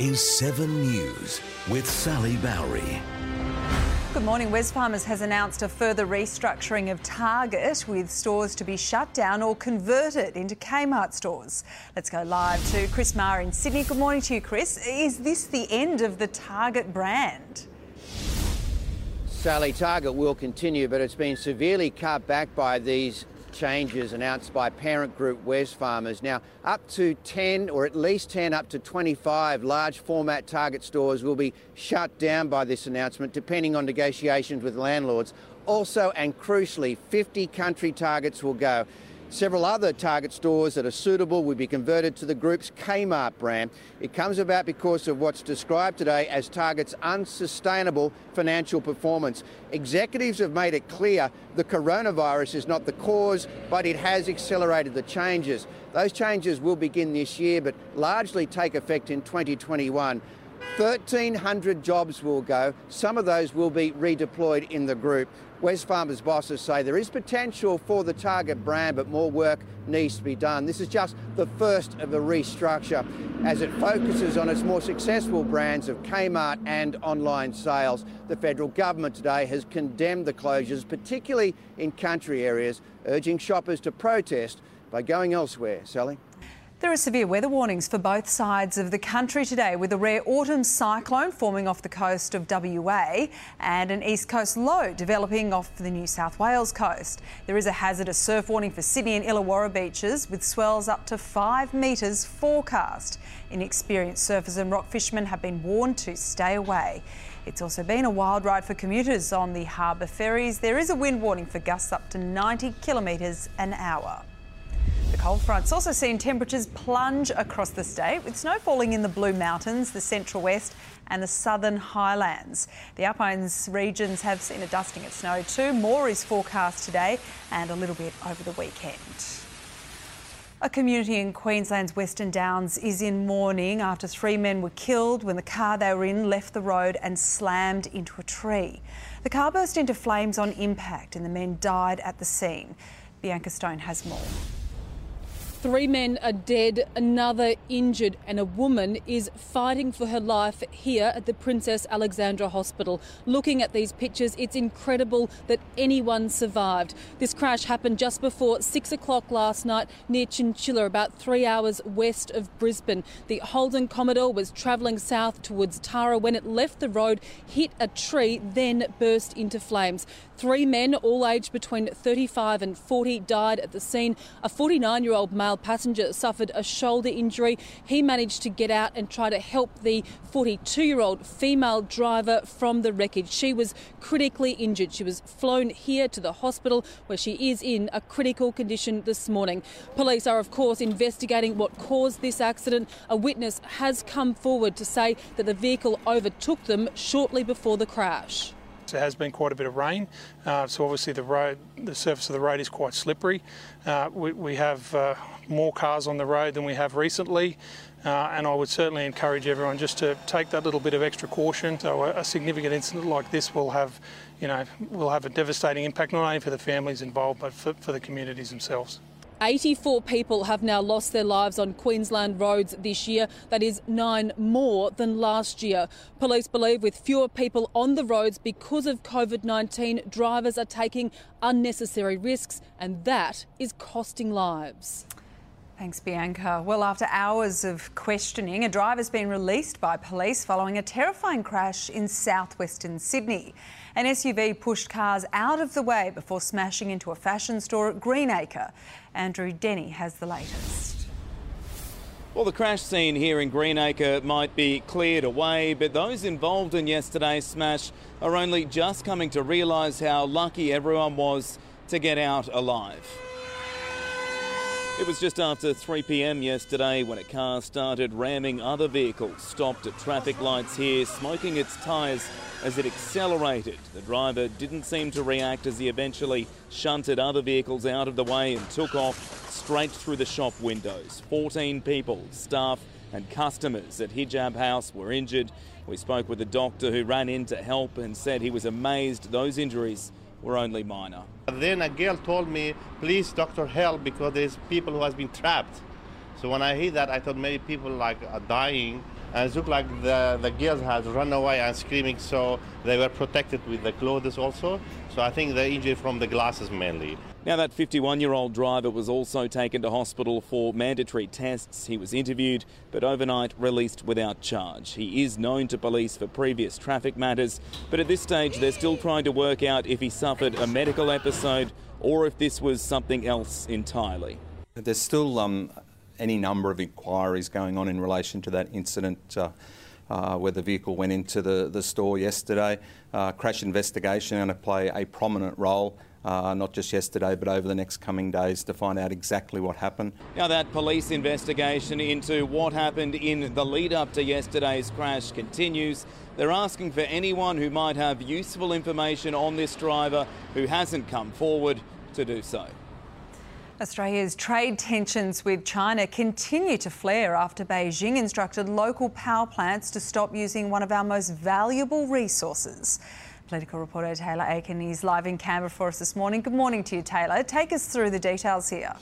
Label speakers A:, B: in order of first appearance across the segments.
A: is 7 News with Sally Bowrey.
B: Good morning. Wesfarmers has announced a further restructuring of Target with stores to be shut down or converted into Kmart stores. Let's go live to Chris Marr in Sydney. Good morning to you, Chris. Is this the end of the Target brand?
C: Sally, Target will continue, but it's been severely cut back by these changes announced by parent group Wesfarmers. Now, up to 10 or at least 10 up to 25 large format Target stores will be shut down by this announcement, depending on negotiations with landlords. Also, and crucially, 50 country Targets will go. Several other Target stores that are suitable will be converted to the group's Kmart brand. It comes about because of what's described today as Target's unsustainable financial performance. Executives have made it clear the coronavirus is not the cause, but it has accelerated the changes. Those changes will begin this year, but largely take effect in 2021. 1,300 jobs will go. Some of those will be redeployed in the group. Wesfarmers bosses say there is potential for the Target brand, but more work needs to be done. This is just the first of the restructure as it focuses on its more successful brands of Kmart and online sales. The federal government today has condemned the closures, particularly in country areas, urging shoppers to protest by going elsewhere. Sally?
B: There are severe weather warnings for both sides of the country today, with a rare autumn cyclone forming off the coast of WA and an east coast low developing off the New South Wales coast. There is a hazardous surf warning for Sydney and Illawarra beaches, with swells up to five metres forecast. Inexperienced surfers and rock fishermen have been warned to stay away. It's also been a wild ride for commuters on the harbour ferries. There is a wind warning for gusts up to 90 kilometres an hour. Cold front's also seen temperatures plunge across the state, with snow falling in the Blue Mountains, the Central West, and the Southern Highlands. The Alpines regions have seen a dusting of snow too. More is forecast today and a little bit over the weekend. A community in Queensland's Western Downs is in mourning after three men were killed when the car they were in left the road and slammed into a tree. The car burst into flames on impact and the men died at the scene. Bianca Stone has more.
D: Three men are dead, another injured, and a woman is fighting for her life here at the Princess Alexandra Hospital. Looking at these pictures, it's incredible that anyone survived. This crash happened just before six o'clock last night near Chinchilla, about three hours west of Brisbane. The Holden Commodore was travelling south towards Tara when it left the road, hit a tree, then burst into flames. Three men, all aged between 35 and 40, died at the scene. A 49 year old male passenger suffered a shoulder injury. He managed to get out and try to help the 42 year old female driver from the wreckage. She was critically injured. She was flown here to the hospital where she is in a critical condition this morning. Police are, of course, investigating what caused this accident. A witness has come forward to say that the vehicle overtook them shortly before the crash.
E: There has been quite a bit of rain, uh, so obviously the road, the surface of the road is quite slippery. Uh, we, we, have uh, more cars on the road than we have recently, uh, and I would certainly encourage everyone just to take that little bit of extra caution. So a, a significant incident like this will have, you know, will have a devastating impact not only for the families involved but for, for the communities themselves.
D: 84 people have now lost their lives on Queensland roads this year. That is nine more than last year. Police believe with fewer people on the roads because of COVID 19, drivers are taking unnecessary risks, and that is costing lives.
B: Thanks, Bianca. Well, after hours of questioning, a driver's been released by police following a terrifying crash in southwestern Sydney. An SUV pushed cars out of the way before smashing into a fashion store at Greenacre. Andrew Denny has the latest.
F: Well, the crash scene here in Greenacre might be cleared away, but those involved in yesterday's smash are only just coming to realise how lucky everyone was to get out alive. It was just after 3 pm yesterday when a car started ramming other vehicles, stopped at traffic lights here, smoking its tyres as it accelerated. The driver didn't seem to react as he eventually shunted other vehicles out of the way and took off straight through the shop windows. 14 people, staff, and customers at Hijab House were injured. We spoke with a doctor who ran in to help and said he was amazed those injuries were only minor.
G: Then a girl told me, please doctor help because there's people who has been trapped. So when I hear that, I thought maybe people like are dying. And it looked like the, the girls had run away and screaming, so they were protected with the clothes also. So I think the injury from the glasses mainly.
F: Now, that 51 year old driver was also taken to hospital for mandatory tests. He was interviewed, but overnight released without charge. He is known to police for previous traffic matters, but at this stage, they're still trying to work out if he suffered a medical episode or if this was something else entirely.
H: There's still um, any number of inquiries going on in relation to that incident. Uh, uh, where the vehicle went into the, the store yesterday. Uh, crash investigation going to play a prominent role uh, not just yesterday, but over the next coming days to find out exactly what happened.
F: Now, that police investigation into what happened in the lead up to yesterday's crash continues. They're asking for anyone who might have useful information on this driver who hasn't come forward to do so.
B: Australia's trade tensions with China continue to flare after Beijing instructed local power plants to stop using one of our most valuable resources. Political reporter Taylor Aiken is live in Canberra for us this morning. Good morning to you, Taylor. Take us through the details here.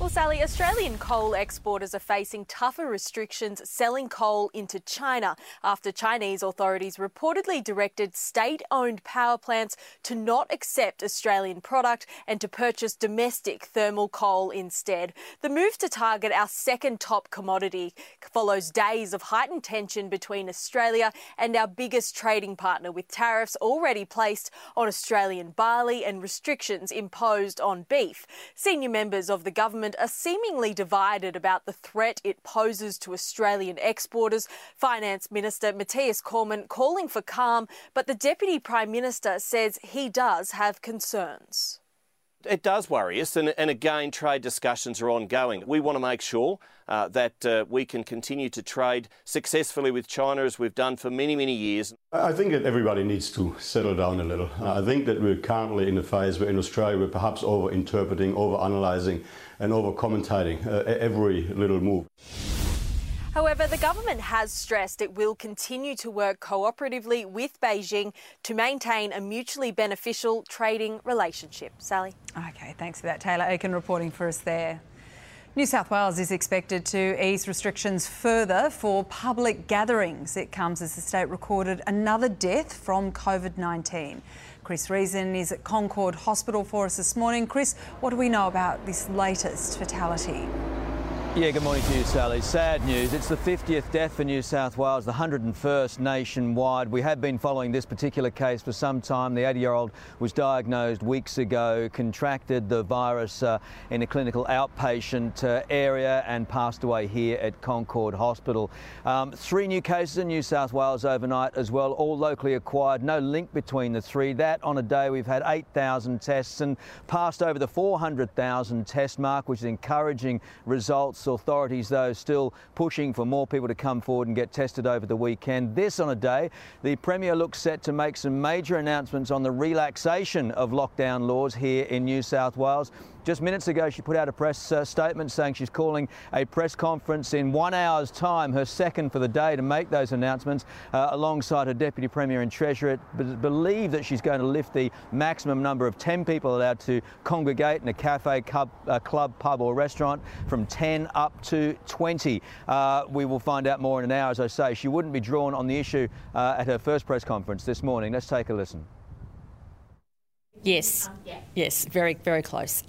I: Well, Sally, Australian coal exporters are facing tougher restrictions selling coal into China after Chinese authorities reportedly directed state owned power plants to not accept Australian product and to purchase domestic thermal coal instead. The move to target our second top commodity follows days of heightened tension between Australia and our biggest trading partner, with tariffs already placed on Australian barley and restrictions imposed on beef. Senior members of the government government are seemingly divided about the threat it poses to Australian exporters. Finance Minister Matthias Cormann calling for calm, but the Deputy Prime Minister says he does have concerns.
J: It does worry us, and, and, again, trade discussions are ongoing. We want to make sure uh, that uh, we can continue to trade successfully with China as we've done for many, many years.
K: I think that everybody needs to settle down a little. I think that we're currently in a phase where in Australia we're perhaps over interpreting, over analysing, and over commentating uh, every little move.
I: However, the government has stressed it will continue to work cooperatively with Beijing to maintain a mutually beneficial trading relationship. Sally?
B: Okay, thanks for that. Taylor Aiken reporting for us there. New South Wales is expected to ease restrictions further for public gatherings. It comes as the state recorded another death from COVID 19. Chris Reason is at Concord Hospital for us this morning. Chris, what do we know about this latest fatality?
L: Yeah, good morning to you, Sally. Sad news. It's the 50th death for New South Wales, the 101st nationwide. We have been following this particular case for some time. The 80 year old was diagnosed weeks ago, contracted the virus uh, in a clinical outpatient uh, area, and passed away here at Concord Hospital. Um, three new cases in New South Wales overnight as well, all locally acquired. No link between the three. That on a day we've had 8,000 tests and passed over the 400,000 test mark, which is encouraging results authorities, though, still pushing for more people to come forward and get tested over the weekend. This on a day the Premier looks set to make some major announcements on the relaxation of lockdown laws here in New South Wales. Just minutes ago, she put out a press uh, statement saying she's calling a press conference in one hour's time, her second for the day, to make those announcements uh, alongside her Deputy Premier and Treasurer. But believe that she's going to lift the maximum number of 10 people allowed to congregate in a cafe, club, uh, club pub, or restaurant from 10 up to 20. Uh, we will find out more in an hour, as I say. She wouldn't be drawn on the issue uh, at her first press conference this morning. Let's take a listen.
M: Yes, yes, very, very close.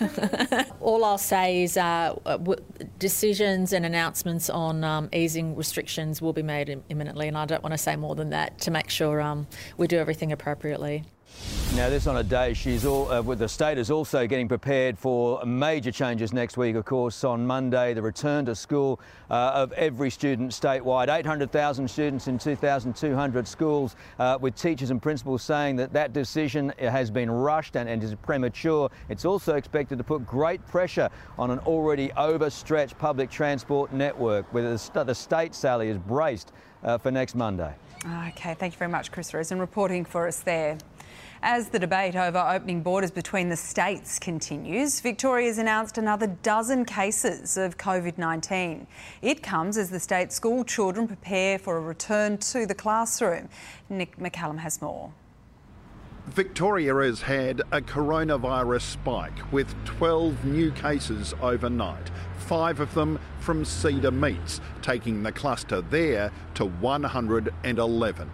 M: All I'll say is uh, w- decisions and announcements on um, easing restrictions will be made Im- imminently, and I don't want to say more than that to make sure um, we do everything appropriately.
L: Now, this on a day she's all, uh, the state is also getting prepared for major changes next week. Of course, on Monday, the return to school uh, of every student statewide. 800,000 students in 2,200 schools, uh, with teachers and principals saying that that decision has been rushed and, and is premature. It's also expected to put great pressure on an already overstretched public transport network, where the, st- the state, Sally, is braced uh, for next Monday.
B: Okay, thank you very much, Chris Reason, reporting for us there. As the debate over opening borders between the states continues, Victoria's announced another dozen cases of COVID 19. It comes as the state school children prepare for a return to the classroom. Nick McCallum has more.
N: Victoria has had a coronavirus spike with 12 new cases overnight, five of them from Cedar Meats, taking the cluster there to 111.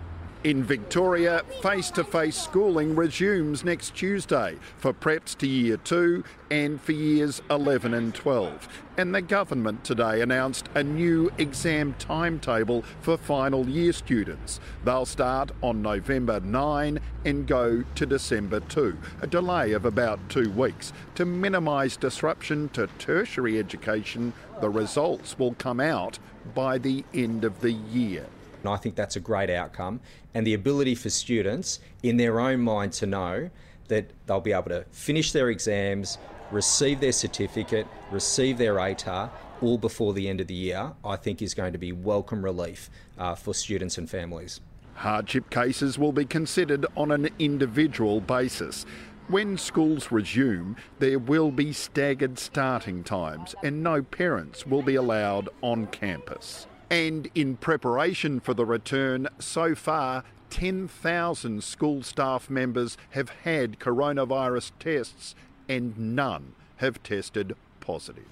N: In Victoria, face to face schooling resumes next Tuesday for preps to year 2 and for years 11 and 12. And the government today announced a new exam timetable for final year students. They'll start on November 9 and go to December 2, a delay of about two weeks. To minimise disruption to tertiary education, the results will come out by the end of the year.
O: And I think that's a great outcome. And the ability for students in their own mind to know that they'll be able to finish their exams, receive their certificate, receive their ATAR all before the end of the year, I think is going to be welcome relief uh, for students and families.
N: Hardship cases will be considered on an individual basis. When schools resume, there will be staggered starting times and no parents will be allowed on campus. And in preparation for the return, so far 10,000 school staff members have had coronavirus tests and none have tested positive.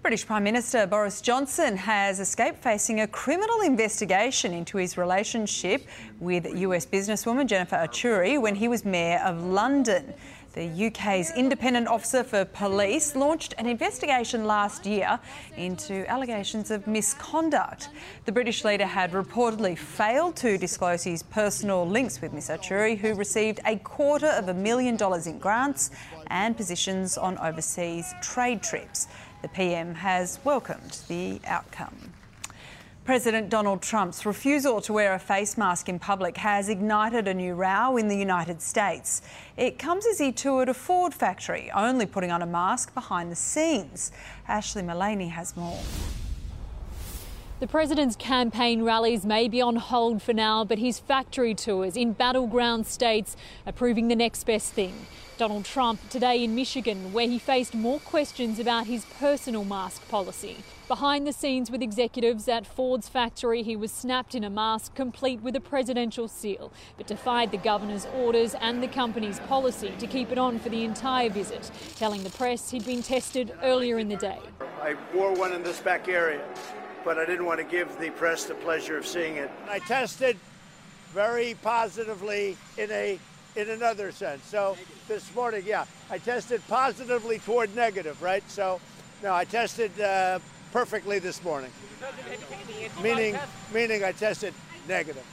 B: British Prime Minister Boris Johnson has escaped facing a criminal investigation into his relationship with US businesswoman Jennifer Arcuri when he was Mayor of London. The UK's Independent Officer for Police launched an investigation last year into allegations of misconduct. The British leader had reportedly failed to disclose his personal links with Miss Arcuri, who received a quarter of a million dollars in grants and positions on overseas trade trips. The PM has welcomed the outcome. President Donald Trump's refusal to wear a face mask in public has ignited a new row in the United States. It comes as he toured a Ford factory, only putting on a mask behind the scenes. Ashlee Mullany has more.
P: The president's campaign rallies may be on hold for now, but his factory tours in battleground states are proving the next best thing. Donald Trump today in Michigan, where he faced more questions about his personal mask policy. Behind the scenes with executives at Ford's factory, he was snapped in a mask complete with a presidential seal, but defied the governor's orders and the company's policy to keep it on for the entire visit, telling the press he'd been tested earlier in the day.
Q: I wore one in this back area, but I didn't want to give the press the pleasure of seeing it. I tested very positively in a in another sense. So this morning, yeah, I tested positively toward negative, right? So no, I tested uh, perfectly this morning. Meaning, meaning I tested negative.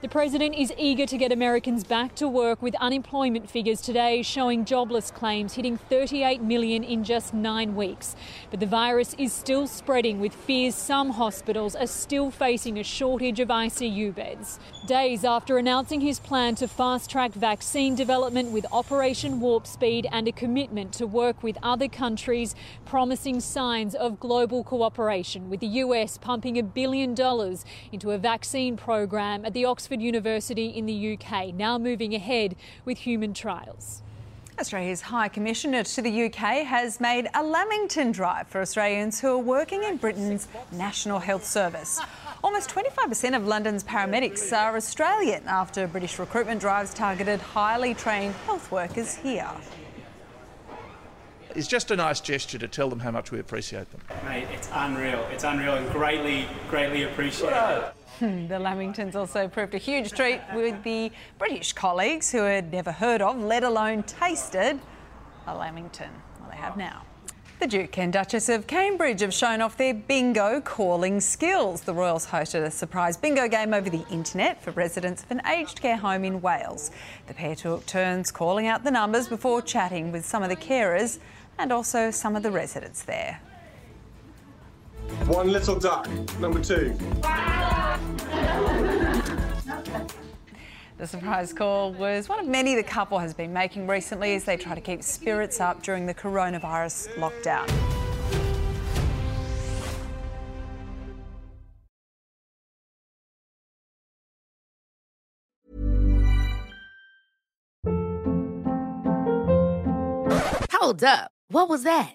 P: The president is eager to get Americans back to work with unemployment figures today showing jobless claims hitting 38 million in just nine weeks. But the virus is still spreading with fears some hospitals are still facing a shortage of ICU beds. Days after announcing his plan to fast track vaccine development with Operation Warp Speed and a commitment to work with other countries, promising signs of global cooperation, with the US pumping a billion dollars into a vaccine program at the Oxford University in the UK, now moving ahead with human trials.
B: Australia's High Commissioner to the UK has made a Lamington drive for Australians who are working in Britain's National Health Service. Almost 25% of London's paramedics are Australian after British recruitment drives targeted highly trained health workers here.
R: It's just a nice gesture to tell them how much we appreciate them.
S: Mate, it's unreal. It's unreal and greatly, greatly appreciated.
B: Hmm, the Lamingtons also proved a huge treat with the British colleagues who had never heard of, let alone tasted, a Lamington. Well, they have now. The Duke and Duchess of Cambridge have shown off their bingo calling skills. The Royals hosted a surprise bingo game over the internet for residents of an aged care home in Wales. The pair took turns calling out the numbers before chatting with some of the carers and also some of the residents there.
T: One little duck, number two.
B: The surprise call was one of many the couple has been making recently as they try to keep spirits up during the coronavirus lockdown.
U: Hold up. What was that?